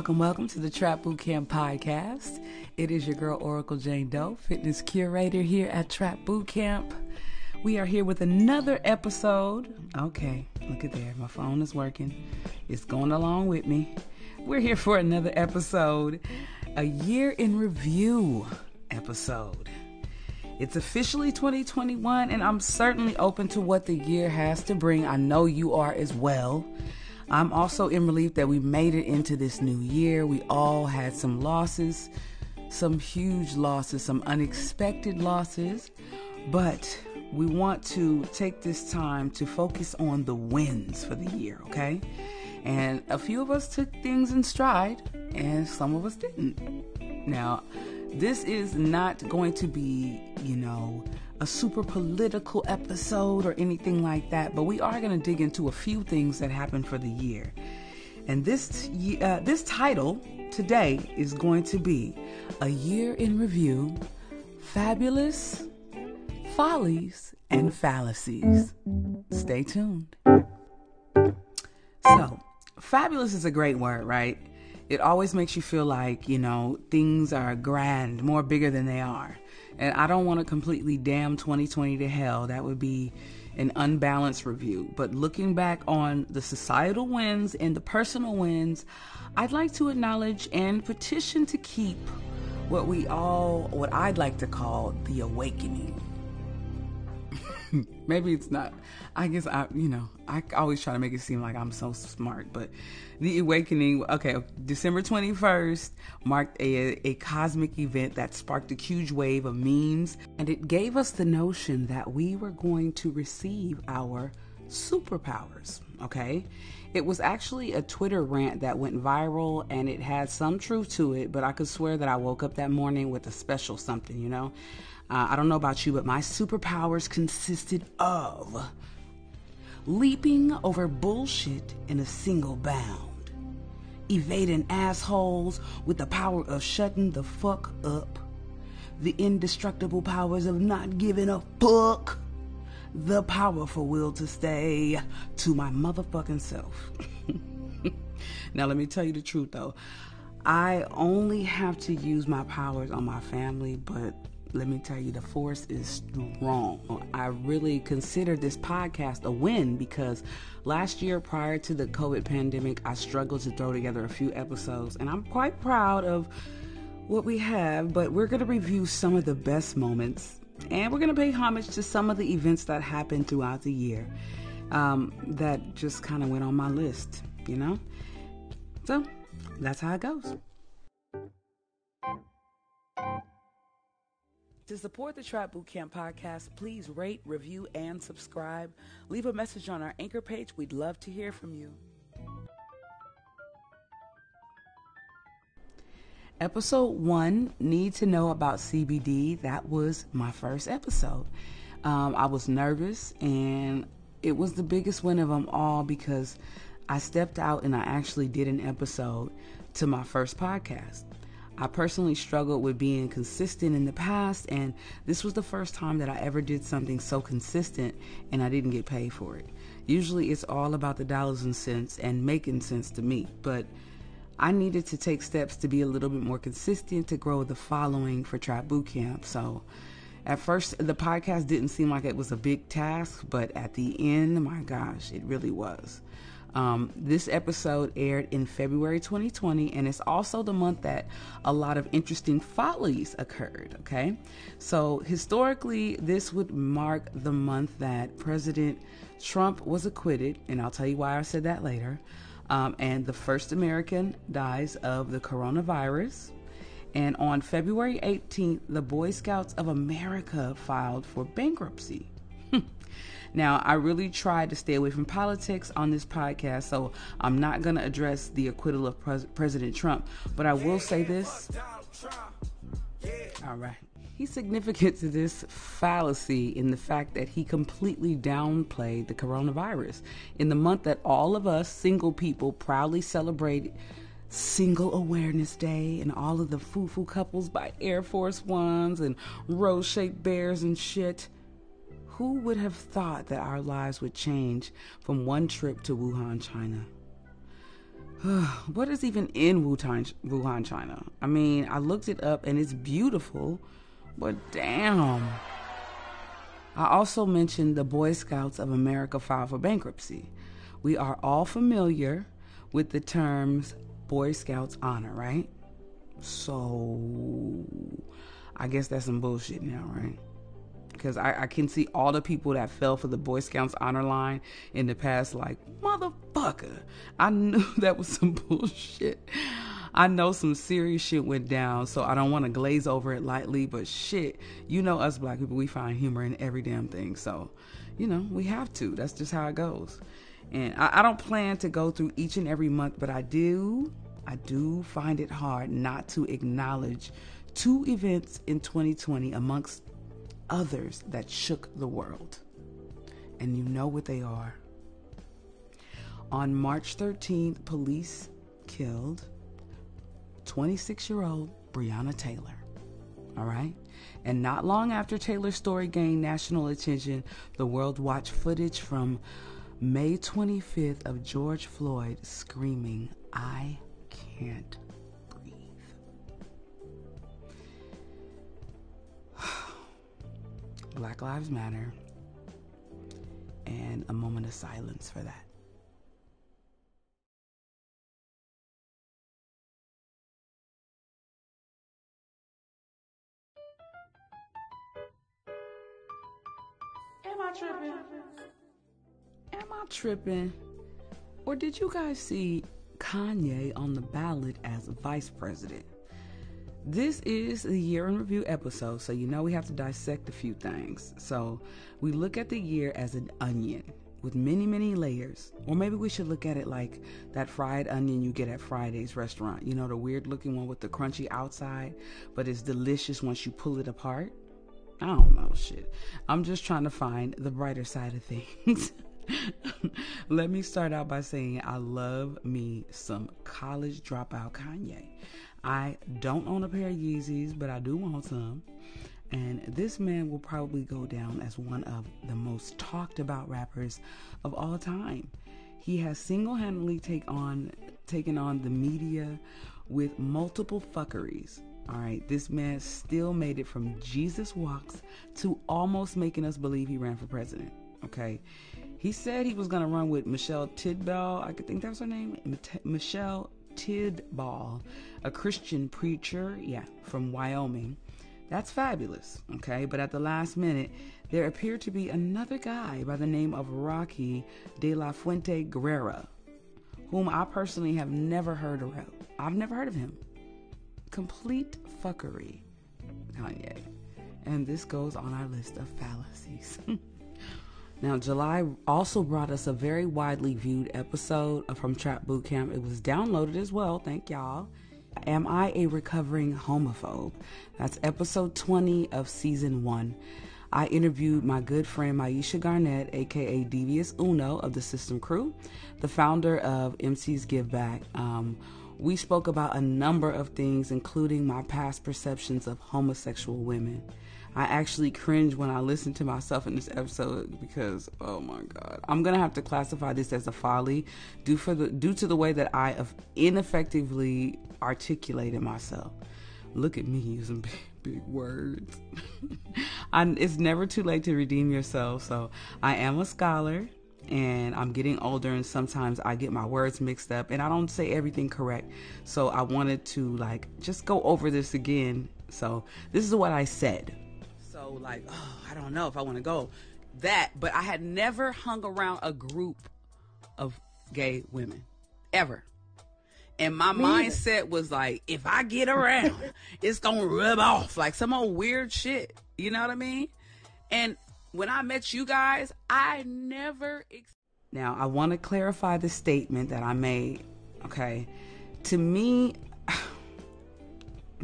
Welcome, welcome, to the Trap Boot Camp podcast. It is your girl Oracle Jayne Doe, fitness curator here at Trap Boot Camp. We are here with another episode. Okay, look at there. My phone is working. It's going along with me. We're here for another episode, a year in review episode. It's officially 2021, and I'm certainly open to what the year has to bring. I know you are as well. I'm also in relief that we made it into this new year. We all had some losses, some huge losses, some unexpected losses, but we want to take this time to focus on the wins for the year, okay? And a few of us took things in stride, and some of us didn't. Now, this is not going to be, you know, a super political episode or anything like that, but we are going to dig into a few things that happened for the year. And this uh, this title today is going to be a year in review: fabulous follies and fallacies. Stay tuned. So, fabulous is a great word, right? It always makes you feel like, you know, things are grand, more bigger than they are. And I don't want to completely damn 2020 to hell. That would be an unbalanced review. But looking back on the societal wins and the personal wins, I'd like to acknowledge and petition to keep what we all, what I'd like to call the awakening. Maybe it's not. I guess I, you know, I always try to make it seem like I'm so smart, but the awakening, okay, December 21st marked a, a cosmic event that sparked a huge wave of memes, and it gave us the notion that we were going to receive our superpowers, okay? It was actually a Twitter rant that went viral and it had some truth to it, but I could swear that I woke up that morning with a special something, you know? Uh, I don't know about you, but my superpowers consisted of leaping over bullshit in a single bound, evading assholes with the power of shutting the fuck up, the indestructible powers of not giving a fuck, the powerful will to stay to my motherfucking self. now, let me tell you the truth though. I only have to use my powers on my family, but let me tell you, the force is strong. I really consider this podcast a win because last year, prior to the COVID pandemic, I struggled to throw together a few episodes, and I'm quite proud of what we have. But we're going to review some of the best moments, and we're going to pay homage to some of the events that happened throughout the year um, that just kind of went on my list, you know? So that's how it goes. To support the Trap Boot Camp podcast, please rate, review, and subscribe. Leave a message on our anchor page. We'd love to hear from you. Episode one Need to Know About CBD. That was my first episode. Um, I was nervous, and it was the biggest win of them all because I stepped out and I actually did an episode to my first podcast. I personally struggled with being consistent in the past, and this was the first time that I ever did something so consistent and I didn't get paid for it. Usually it's all about the dollars and cents and making sense to me, but I needed to take steps to be a little bit more consistent to grow the following for Trap Boot Camp. So at first, the podcast didn't seem like it was a big task, but at the end, my gosh, it really was. Um, this episode aired in February 2020, and it's also the month that a lot of interesting follies occurred. Okay, so historically, this would mark the month that President Trump was acquitted, and I'll tell you why I said that later. Um, and the first American dies of the coronavirus. And on February 18th, the Boy Scouts of America filed for bankruptcy. Now, I really tried to stay away from politics on this podcast, so I'm not going to address the acquittal of Pres- President Trump, but I will say this. All right. He's significant to this fallacy in the fact that he completely downplayed the coronavirus. In the month that all of us single people proudly celebrate Single Awareness Day and all of the foo foo couples by Air Force Ones and rose shaped bears and shit who would have thought that our lives would change from one trip to Wuhan, China? what is even in Wuhan, Wuhan, China? I mean, I looked it up and it's beautiful, but damn. I also mentioned the Boy Scouts of America filed for bankruptcy. We are all familiar with the terms Boy Scouts honor, right? So I guess that's some bullshit now, right? Because I, I, can see all the people that fell for the Boy Scouts honor line in the past, like, motherfucker. I knew that was some bullshit. I know some serious shit went down, so I don't want to glaze over it lightly, but shit, you know us black people, we find humor in every damn thing. So, you know, we have to. That's just how it goes. And I, I don't plan to go through each and every month, but I do, I do find it hard not to acknowledge two events in 2020 amongst others that shook the world. And you know what they are. On March 13th, police killed 26 year old Breonna Taylor. All right? And not long after Taylor's story gained national attention, the world watched footage from May 25th of George Floyd screaming, I can't breathe. Black Lives Matter, and a moment of silence for that. Am I tripping? Am I tripping? Or did you guys see Kanye on the ballot as vice president? This is the year in review episode, so you know we have to dissect a few things. So we look at the year as an onion with many, many layers. Or maybe we should look at it like that fried onion you get at Friday's restaurant. You know, the weird looking one with the crunchy outside, but it's delicious once you pull it apart. I don't know, shit. I'm just trying to find the brighter side of things. Let me start out by saying I love me some college dropout Kanye. I don't own a pair of Yeezys, but I do want some. And this man will probably go down as one of the most talked about rappers of all time. He has single-handedly take on taken on the media with multiple fuckeries. All right, this man still made it from Jesus walks to almost making us believe he ran for president. Okay, he said he was gonna run with Michelle Tidball. I could think that was her name, Michelle Tidball, a Christian preacher, yeah, from Wyoming. That's fabulous, okay? But at the last minute, there appeared to be another guy by the name of Rocky de la Fuente Guerrera, whom I personally have never heard of. I've never heard of him. Complete fuckery, Kanye. And this goes on our list of fallacies. Now, July also brought us a very widely viewed episode from Trap Boot Camp. It was downloaded as well. Thank y'all. Am I a recovering homophobe? That's episode 20 of season one. I interviewed my good friend Maisha Garnett, aka Devious Uno of the System Crew, the founder of MC's Give Back. Um, we spoke about a number of things, including my past perceptions of homosexual women. I actually cringe when I listen to myself in this episode because oh my god, I'm gonna have to classify this as a folly due for the due to the way that I have ineffectively articulated myself. Look at me using big, big words. it's never too late to redeem yourself. So I am a scholar and I'm getting older and sometimes I get my words mixed up and I don't say everything correct. So I wanted to like just go over this again. So this is what I said So like, oh, I don't know if I want to go. That, but I had never hung around a group of gay women ever. And my Me mindset either. was like, if I get around, it's gonna rub off like some old weird shit. You know what I mean? And when I met you guys, I never. Ex- now I want to clarify the statement that I made. Okay, to me,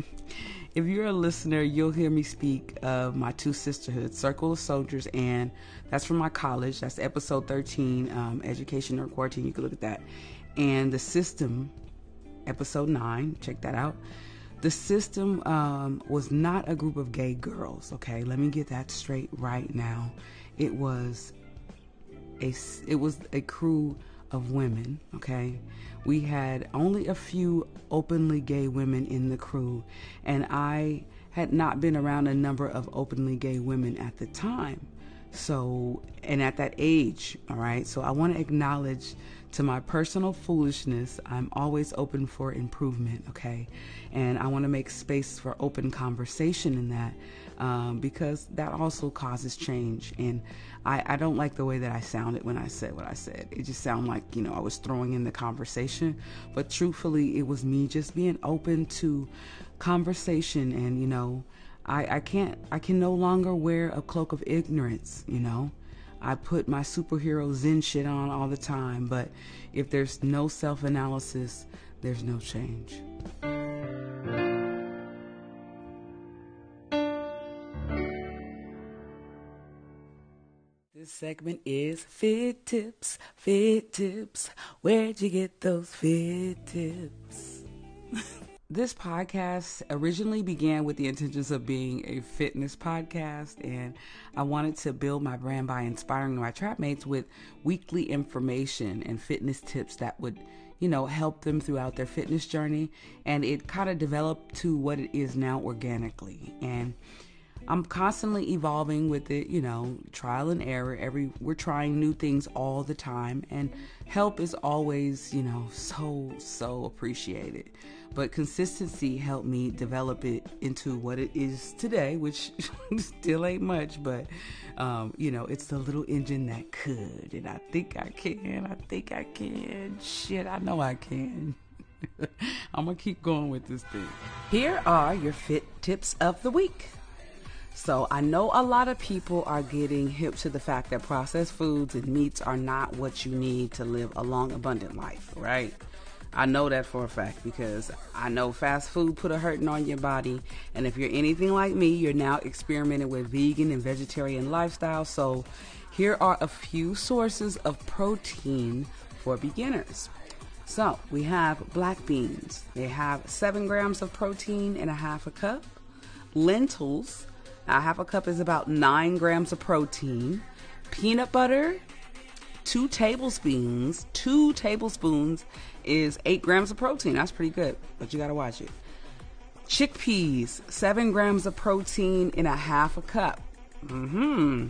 if you're a listener, you'll hear me speak of my two sisterhoods, Circle of Soldiers, and that's from my college. That's episode 13, um, Education or Quarantine. You can look at that. And the system, episode 9, check that out. The system um, was not a group of gay girls, okay? Let me get that straight right now. It was a, it was a crew of women, okay? We had only a few openly gay women in the crew, and I had not been around a number of openly gay women at the time. So, and at that age, all right? So I want to acknowledge to my personal foolishness, I'm always open for improvement, okay? And I want to make space for open conversation in that um, because that also causes change. And I, I don't like the way that I sounded when I said what I said. It just sounded like, you know, I was throwing in the conversation. But truthfully, it was me just being open to conversation and, you know, I, I can't I can no longer wear a cloak of ignorance, you know. I put my superhero zen shit on all the time, but if there's no self analysis, there's no change. This segment is Fit Tips, Fit Tips. Where'd you get those fit tips? this podcast originally began with the intentions of being a fitness podcast, and I wanted to build my brand by inspiring my trap mates with weekly information and fitness tips that would, you know, help them throughout their fitness journey. And it kind of developed to what it is now organically. And I'm constantly evolving with it, you know, trial and error. Every we're trying new things all the time and help is always, you know, so so appreciated. But consistency helped me develop it into what it is today, which still ain't much, but um, you know, it's the little engine that could. And I think I can. I think I can. Shit, I know I can. I'm gonna keep going with this thing. Here are your fit tips of the week. So I know a lot of people are getting hip to the fact that processed foods and meats are not what you need to live a long, abundant life, right? I know that for a fact because I know fast food put a hurting on your body. And if you're anything like me, you're now experimenting with vegan and vegetarian lifestyle. So here are a few sources of protein for beginners. So we have black beans. They have seven grams of protein in a half a cup. Lentils a half a cup is about nine grams of protein. Peanut butter, two tablespoons. Two tablespoons is eight grams of protein. That's pretty good, but you gotta watch it. Chickpeas, seven grams of protein in a half a cup. Mm-hmm.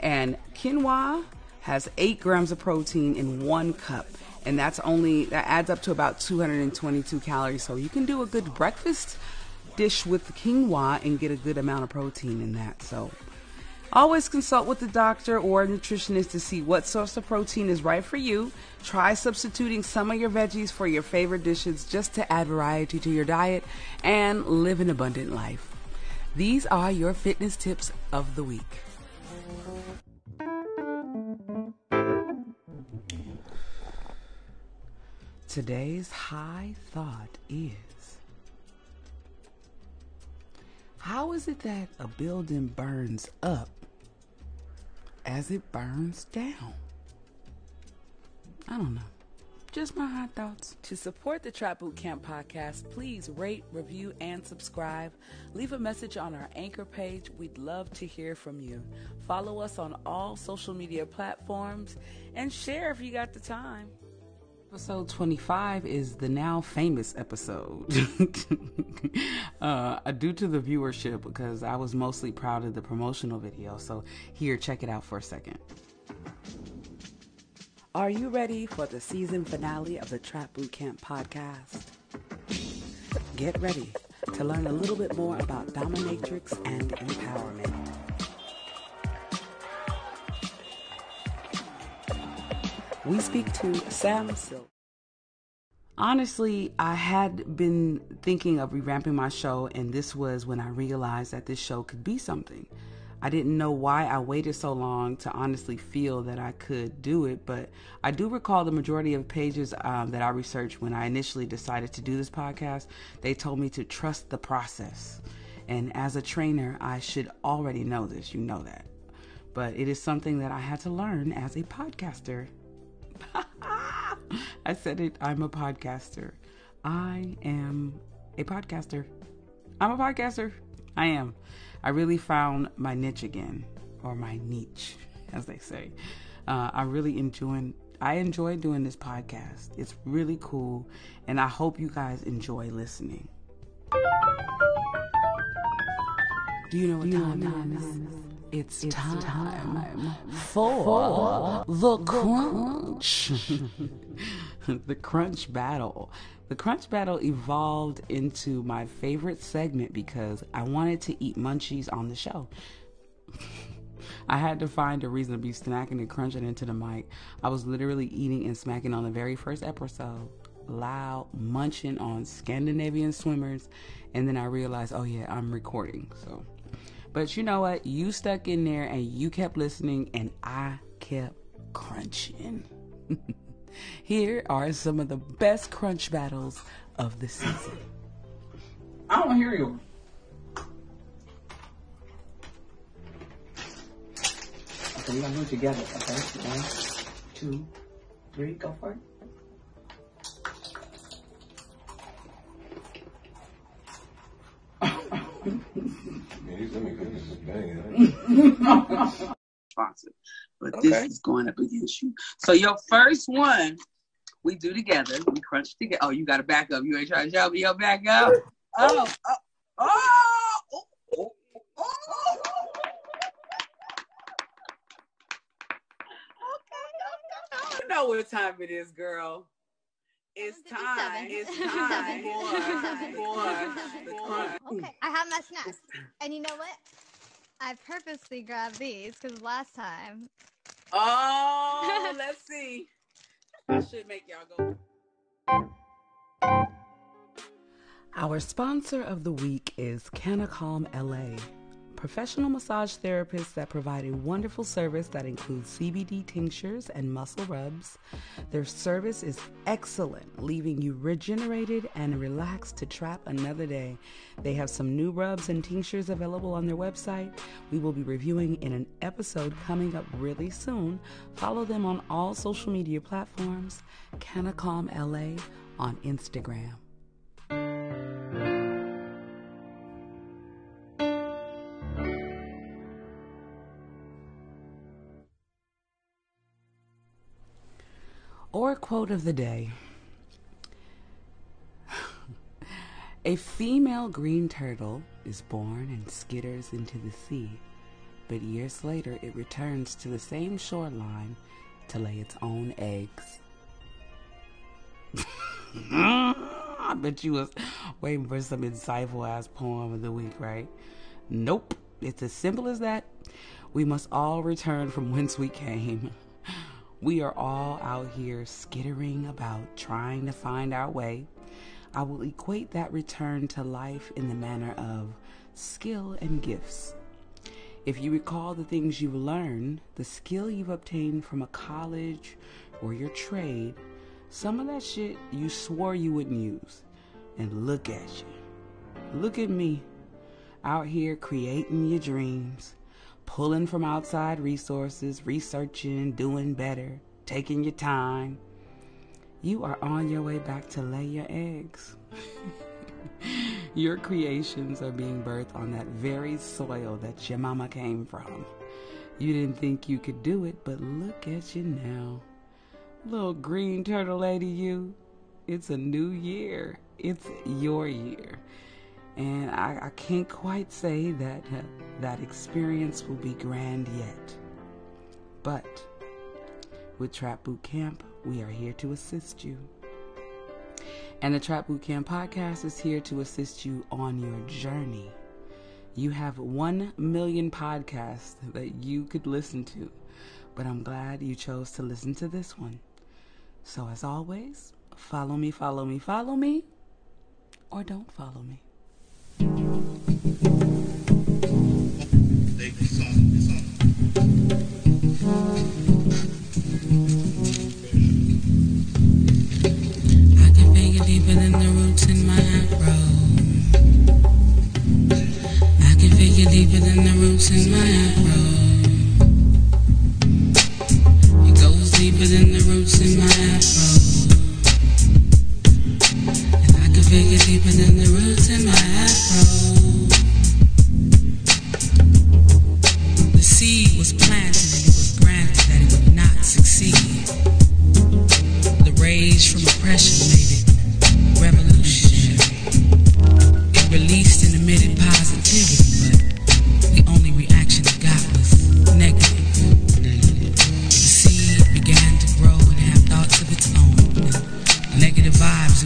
And quinoa has eight grams of protein in one cup. And that's only, that adds up to about 222 calories. So you can do a good breakfast dish with quinoa and get a good amount of protein in that. So always consult with the doctor or nutritionist to see what source of protein is right for you. Try substituting some of your veggies for your favorite dishes just to add variety to your diet and live an abundant life. These are your fitness tips of the week. Today's high thought is How is it that a building burns up as it burns down? I don't know. Just my hot thoughts. To support the Trap Boot Camp podcast, please rate, review, and subscribe. Leave a message on our anchor page. We'd love to hear from you. Follow us on all social media platforms and share if you got the time. Episode 25 is the now famous episode. uh, due to the viewership, because I was mostly proud of the promotional video. So, here, check it out for a second. Are you ready for the season finale of the Trap Boot Camp podcast? Get ready to learn a little bit more about dominatrix and empowerment. We speak to Sam Silk. Honestly, I had been thinking of revamping my show, and this was when I realized that this show could be something. I didn't know why I waited so long to honestly feel that I could do it, but I do recall the majority of pages um, that I researched when I initially decided to do this podcast. They told me to trust the process. And as a trainer, I should already know this. You know that. But it is something that I had to learn as a podcaster. I said it. I'm a podcaster. I am a podcaster. I'm a podcaster. I am. I really found my niche again, or my niche, as they say. Uh, I'm really enjoying I enjoy doing this podcast. It's really cool, and I hope you guys enjoy listening. Do you know what time, time is? It's, it's time, time for, for the crunch. the crunch battle. The crunch battle evolved into my favorite segment because I wanted to eat munchies on the show. I had to find a reason to be snacking and crunching into the mic. I was literally eating and smacking on the very first episode, loud, munching on Scandinavian swimmers, and then I realized, oh yeah, I'm recording. So but you know what? You stuck in there and you kept listening, and I kept crunching. Here are some of the best crunch battles of the season. I don't hear you. Okay, we're gonna do it together. Okay, one, two, three, go for it. Sponsor, but okay. this is going up against you. So your first one, we do together. We crunch together. Oh, you got to back up. You ain't trying to show me your back up. Oh, oh, oh, oh, oh, oh. Okay, I know what time it is, girl. It's time. It's time Okay, I have my snacks. And you know what? I purposely grabbed these because last time. Oh, let's see. I should make y'all go. Our sponsor of the week is CannaCalm LA professional massage therapists that provide a wonderful service that includes CBD tinctures and muscle rubs. Their service is excellent, leaving you regenerated and relaxed to trap another day. They have some new rubs and tinctures available on their website. We will be reviewing in an episode coming up really soon. Follow them on all social media platforms, CannaCalm LA on Instagram. Quote of the day A female green turtle is born and skitters into the sea, but years later it returns to the same shoreline to lay its own eggs. I bet you was waiting for some insightful ass poem of the week, right? Nope. It's as simple as that. We must all return from whence we came. We are all out here skittering about trying to find our way. I will equate that return to life in the manner of skill and gifts. If you recall the things you've learned, the skill you've obtained from a college or your trade, some of that shit you swore you wouldn't use. And look at you. Look at me, out here creating your dreams, pulling from outside resources, researching, doing better, taking your time. You are on your way back to lay your eggs. your creations are being birthed on that very soil that your mama came from. You didn't think you could do it, but look at you now. Little green turtle lady, you. It's a new year. It's your year. And I, I can't quite say that uh, that experience will be grand yet. But with Trap Boot Camp, we are here to assist you. And the Trap Boot Camp podcast is here to assist you on your journey. You have 1 million podcasts that you could listen to, but I'm glad you chose to listen to this one. So, as always, follow me, follow me, follow me, or don't follow me. Deeper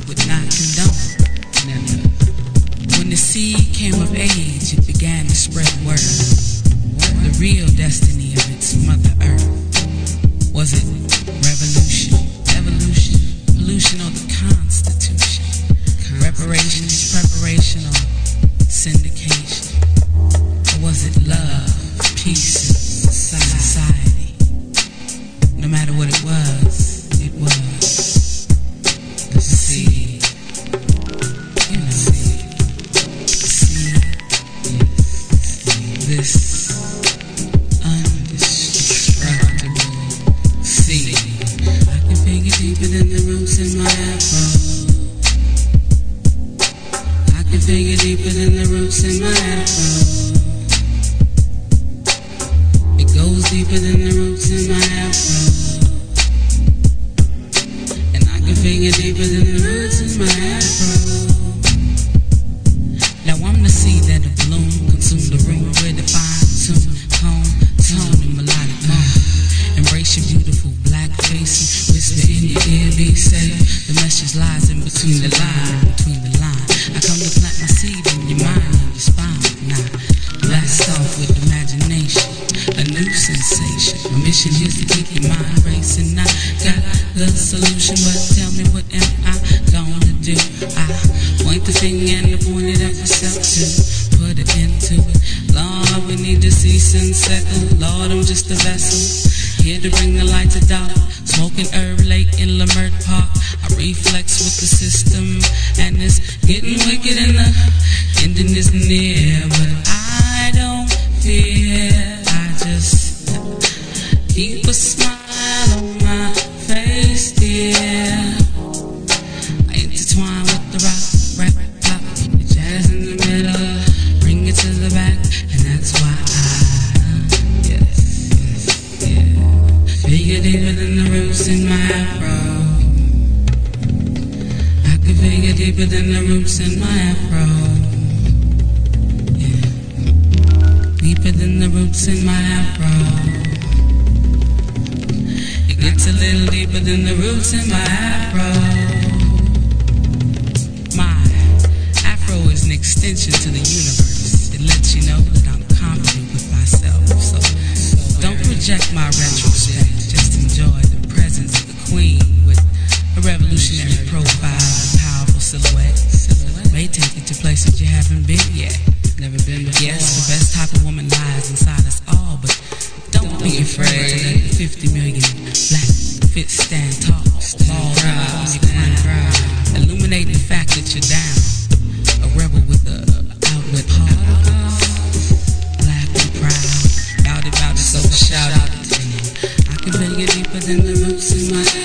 would not condone. When the seed came of age, figure deeper than the roots in my afro. And I at to put it into it. Lord, we need to and settle. Lord, I'm just a vessel. Here to bring the light to dark. Smoking herb lake in Leimert Park. I reflex with the system, and it's getting wicked, and the ending is near. Deeper than the roots in my afro. It gets a little deeper than the roots in my afro. My afro is an extension to the universe. It lets you know that I'm confident with myself. So don't project my retrospect. Just enjoy the presence of the queen with a revolutionary profile and powerful silhouette. May take you to places you haven't been yet. Never been before. Yes, 50 million black fit stand tall. Stand proud. Illuminate the fact that you're down. A rebel with a outlet heart. Black and proud. Bout it, bout it, so shout out. I can feel you deeper than the roots in my afro.